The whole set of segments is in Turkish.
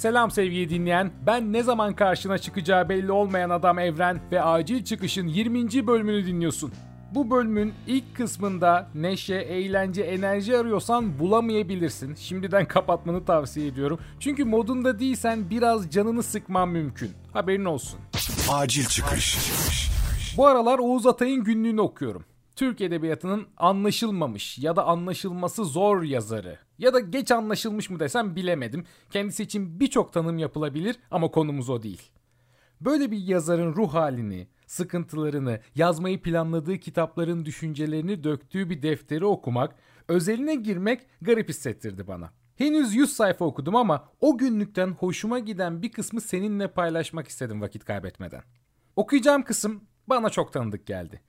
Selam sevgili dinleyen. Ben ne zaman karşına çıkacağı belli olmayan adam Evren ve Acil Çıkış'ın 20. bölümünü dinliyorsun. Bu bölümün ilk kısmında neşe, eğlence, enerji arıyorsan bulamayabilirsin. Şimdiden kapatmanı tavsiye ediyorum. Çünkü modunda değilsen biraz canını sıkman mümkün. Haberin olsun. Acil çıkış. Bu aralar Oğuz Atay'ın günlüğünü okuyorum. Türk Edebiyatı'nın anlaşılmamış ya da anlaşılması zor yazarı ya da geç anlaşılmış mı desem bilemedim. Kendisi için birçok tanım yapılabilir ama konumuz o değil. Böyle bir yazarın ruh halini, sıkıntılarını, yazmayı planladığı kitapların düşüncelerini döktüğü bir defteri okumak, özeline girmek garip hissettirdi bana. Henüz 100 sayfa okudum ama o günlükten hoşuma giden bir kısmı seninle paylaşmak istedim vakit kaybetmeden. Okuyacağım kısım bana çok tanıdık geldi.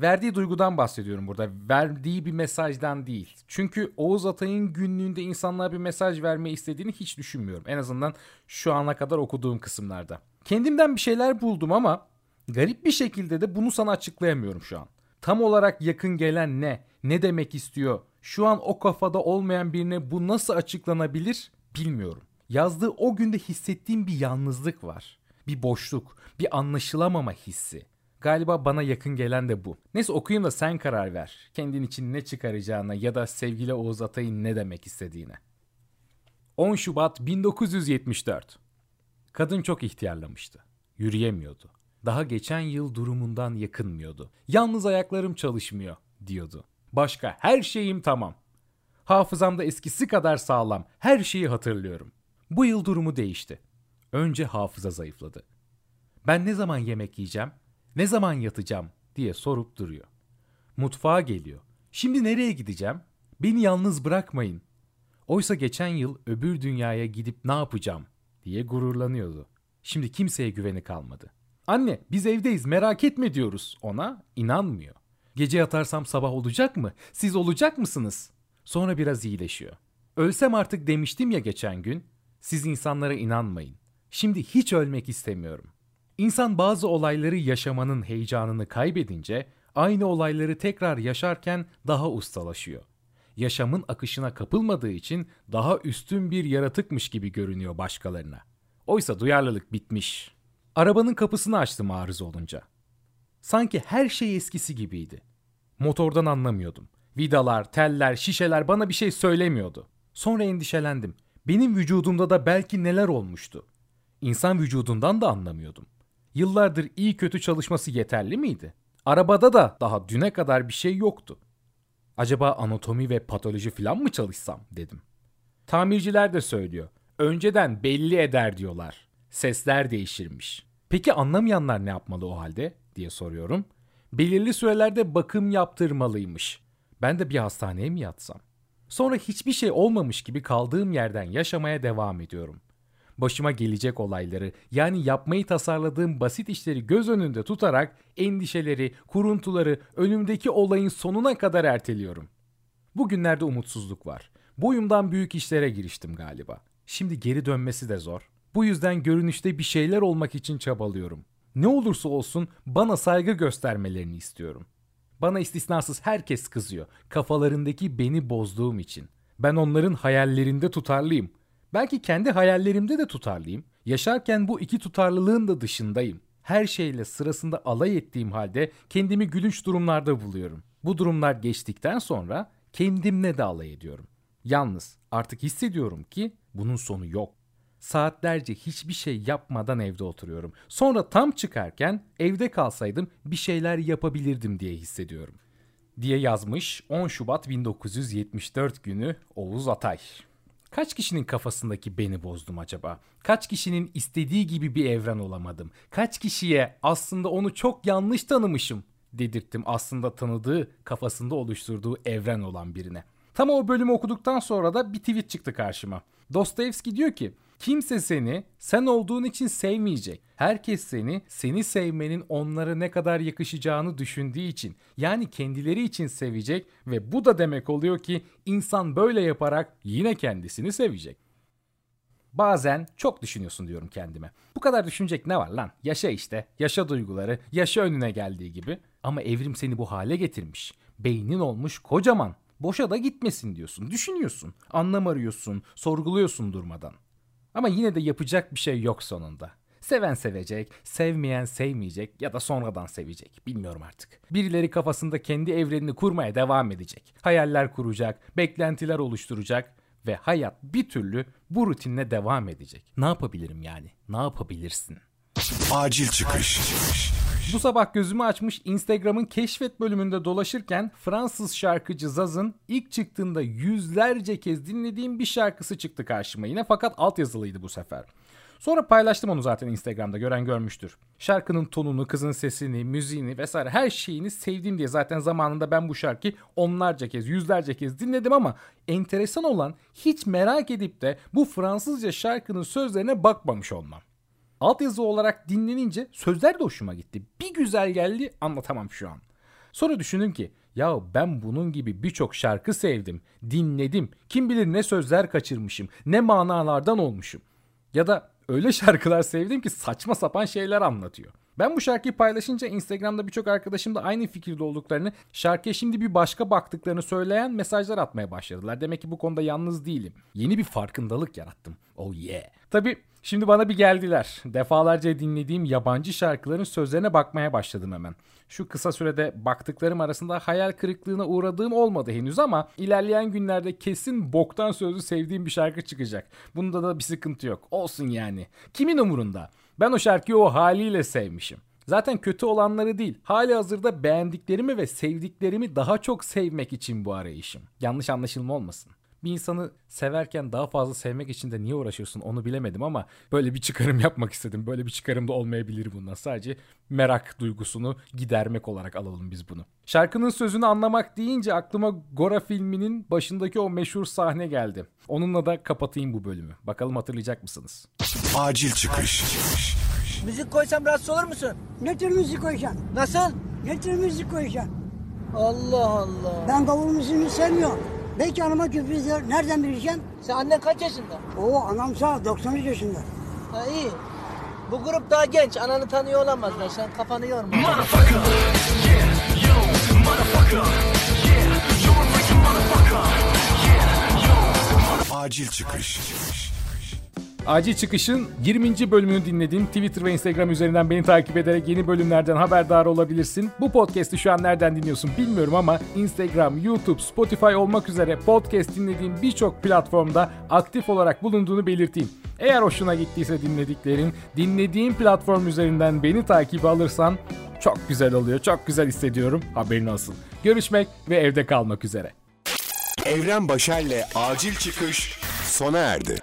Verdiği duygudan bahsediyorum burada. Verdiği bir mesajdan değil. Çünkü Oğuz Atay'ın günlüğünde insanlara bir mesaj vermeyi istediğini hiç düşünmüyorum. En azından şu ana kadar okuduğum kısımlarda. Kendimden bir şeyler buldum ama garip bir şekilde de bunu sana açıklayamıyorum şu an. Tam olarak yakın gelen ne? Ne demek istiyor? Şu an o kafada olmayan birine bu nasıl açıklanabilir bilmiyorum. Yazdığı o günde hissettiğim bir yalnızlık var. Bir boşluk, bir anlaşılamama hissi. Galiba bana yakın gelen de bu. Neyse okuyayım da sen karar ver. Kendin için ne çıkaracağına ya da sevgili Oğuz Atay'ın ne demek istediğine. 10 Şubat 1974. Kadın çok ihtiyarlamıştı. Yürüyemiyordu. Daha geçen yıl durumundan yakınmıyordu. Yalnız ayaklarım çalışmıyor diyordu. Başka her şeyim tamam. Hafızamda eskisi kadar sağlam. Her şeyi hatırlıyorum. Bu yıl durumu değişti. Önce hafıza zayıfladı. Ben ne zaman yemek yiyeceğim? Ne zaman yatacağım diye sorup duruyor. Mutfağa geliyor. Şimdi nereye gideceğim? Beni yalnız bırakmayın. Oysa geçen yıl öbür dünyaya gidip ne yapacağım diye gururlanıyordu. Şimdi kimseye güveni kalmadı. Anne biz evdeyiz merak etme diyoruz ona inanmıyor. Gece yatarsam sabah olacak mı? Siz olacak mısınız? Sonra biraz iyileşiyor. Ölsem artık demiştim ya geçen gün. Siz insanlara inanmayın. Şimdi hiç ölmek istemiyorum. İnsan bazı olayları yaşamanın heyecanını kaybedince aynı olayları tekrar yaşarken daha ustalaşıyor. Yaşamın akışına kapılmadığı için daha üstün bir yaratıkmış gibi görünüyor başkalarına. Oysa duyarlılık bitmiş. Arabanın kapısını açtım arıza olunca. Sanki her şey eskisi gibiydi. Motordan anlamıyordum. Vidalar, teller, şişeler bana bir şey söylemiyordu. Sonra endişelendim. Benim vücudumda da belki neler olmuştu. İnsan vücudundan da anlamıyordum. Yıllardır iyi kötü çalışması yeterli miydi? Arabada da daha düne kadar bir şey yoktu. Acaba anatomi ve patoloji falan mı çalışsam dedim. Tamirciler de söylüyor. Önceden belli eder diyorlar. Sesler değişirmiş. Peki anlamayanlar ne yapmalı o halde diye soruyorum. Belirli sürelerde bakım yaptırmalıymış. Ben de bir hastaneye mi yatsam? Sonra hiçbir şey olmamış gibi kaldığım yerden yaşamaya devam ediyorum başıma gelecek olayları yani yapmayı tasarladığım basit işleri göz önünde tutarak endişeleri, kuruntuları önümdeki olayın sonuna kadar erteliyorum. Bugünlerde umutsuzluk var. Boyumdan büyük işlere giriştim galiba. Şimdi geri dönmesi de zor. Bu yüzden görünüşte bir şeyler olmak için çabalıyorum. Ne olursa olsun bana saygı göstermelerini istiyorum. Bana istisnasız herkes kızıyor. Kafalarındaki beni bozduğum için. Ben onların hayallerinde tutarlıyım. Belki kendi hayallerimde de tutarlıyım. Yaşarken bu iki tutarlılığın da dışındayım. Her şeyle sırasında alay ettiğim halde kendimi gülünç durumlarda buluyorum. Bu durumlar geçtikten sonra kendimle de alay ediyorum. Yalnız artık hissediyorum ki bunun sonu yok. Saatlerce hiçbir şey yapmadan evde oturuyorum. Sonra tam çıkarken evde kalsaydım bir şeyler yapabilirdim diye hissediyorum. Diye yazmış 10 Şubat 1974 günü Oğuz Atay. Kaç kişinin kafasındaki beni bozdum acaba? Kaç kişinin istediği gibi bir evren olamadım? Kaç kişiye aslında onu çok yanlış tanımışım dedirttim aslında tanıdığı, kafasında oluşturduğu evren olan birine. Tam o bölümü okuduktan sonra da bir tweet çıktı karşıma. Dostoyevski diyor ki Kimse seni sen olduğun için sevmeyecek. Herkes seni seni sevmenin onlara ne kadar yakışacağını düşündüğü için yani kendileri için sevecek ve bu da demek oluyor ki insan böyle yaparak yine kendisini sevecek. Bazen çok düşünüyorsun diyorum kendime. Bu kadar düşünecek ne var lan? Yaşa işte. Yaşa duyguları. Yaşa önüne geldiği gibi. Ama evrim seni bu hale getirmiş. Beynin olmuş kocaman. Boşa da gitmesin diyorsun. Düşünüyorsun. Anlam arıyorsun. Sorguluyorsun durmadan. Ama yine de yapacak bir şey yok sonunda. Seven sevecek, sevmeyen sevmeyecek ya da sonradan sevecek. Bilmiyorum artık. Birileri kafasında kendi evrenini kurmaya devam edecek. Hayaller kuracak, beklentiler oluşturacak ve hayat bir türlü bu rutinle devam edecek. Ne yapabilirim yani? Ne yapabilirsin? Acil çıkış. Bu sabah gözümü açmış Instagram'ın keşfet bölümünde dolaşırken Fransız şarkıcı Zaz'ın ilk çıktığında yüzlerce kez dinlediğim bir şarkısı çıktı karşıma yine fakat altyazılıydı bu sefer. Sonra paylaştım onu zaten Instagram'da gören görmüştür. Şarkının tonunu, kızın sesini, müziğini vesaire her şeyini sevdim diye zaten zamanında ben bu şarkıyı onlarca kez, yüzlerce kez dinledim ama enteresan olan hiç merak edip de bu Fransızca şarkının sözlerine bakmamış olmam. Altyazı olarak dinlenince sözler de hoşuma gitti. Bir güzel geldi anlatamam şu an. Sonra düşündüm ki ya ben bunun gibi birçok şarkı sevdim, dinledim. Kim bilir ne sözler kaçırmışım, ne manalardan olmuşum. Ya da öyle şarkılar sevdim ki saçma sapan şeyler anlatıyor. Ben bu şarkıyı paylaşınca Instagram'da birçok arkadaşım da aynı fikirde olduklarını, şarkıya şimdi bir başka baktıklarını söyleyen mesajlar atmaya başladılar. Demek ki bu konuda yalnız değilim. Yeni bir farkındalık yarattım. Oh yeah. Tabi şimdi bana bir geldiler. Defalarca dinlediğim yabancı şarkıların sözlerine bakmaya başladım hemen. Şu kısa sürede baktıklarım arasında hayal kırıklığına uğradığım olmadı henüz ama ilerleyen günlerde kesin boktan sözü sevdiğim bir şarkı çıkacak. Bunda da bir sıkıntı yok. Olsun yani. Kimin umurunda? Ben o şarkıyı o haliyle sevmişim. Zaten kötü olanları değil, hali hazırda beğendiklerimi ve sevdiklerimi daha çok sevmek için bu arayışım. Yanlış anlaşılma olmasın. Bir insanı severken daha fazla sevmek için de niye uğraşıyorsun onu bilemedim ama böyle bir çıkarım yapmak istedim. Böyle bir çıkarım da olmayabilir bundan. Sadece merak duygusunu gidermek olarak alalım biz bunu. Şarkının sözünü anlamak deyince aklıma Gora filminin başındaki o meşhur sahne geldi. Onunla da kapatayım bu bölümü. Bakalım hatırlayacak mısınız? Acil çıkış. Müzik koysam rahatsız olur musun? Ne tür müzik koyacaksın? Nasıl? Ne tür müzik koyacaksın? Allah Allah. Ben davul müziğini sevmiyorum. Belki anama küfür ediyor. Nereden bileceğim? Sen annen kaç yaşında? Oo anam sağ 93 yaşında. Ha iyi. Bu grup daha genç. Ananı tanıyor olamazlar. Sen kafanı yorma. Acil çıkış. Acil Çıkış'ın 20. bölümünü dinlediğin Twitter ve Instagram üzerinden beni takip ederek yeni bölümlerden haberdar olabilirsin. Bu podcast'i şu an nereden dinliyorsun bilmiyorum ama Instagram, YouTube, Spotify olmak üzere podcast dinlediğim birçok platformda aktif olarak bulunduğunu belirteyim. Eğer hoşuna gittiyse dinlediklerin, dinlediğin platform üzerinden beni takip alırsan çok güzel oluyor, çok güzel hissediyorum. Haberin olsun. Görüşmek ve evde kalmak üzere. Evren Başer'le acil çıkış sona erdi.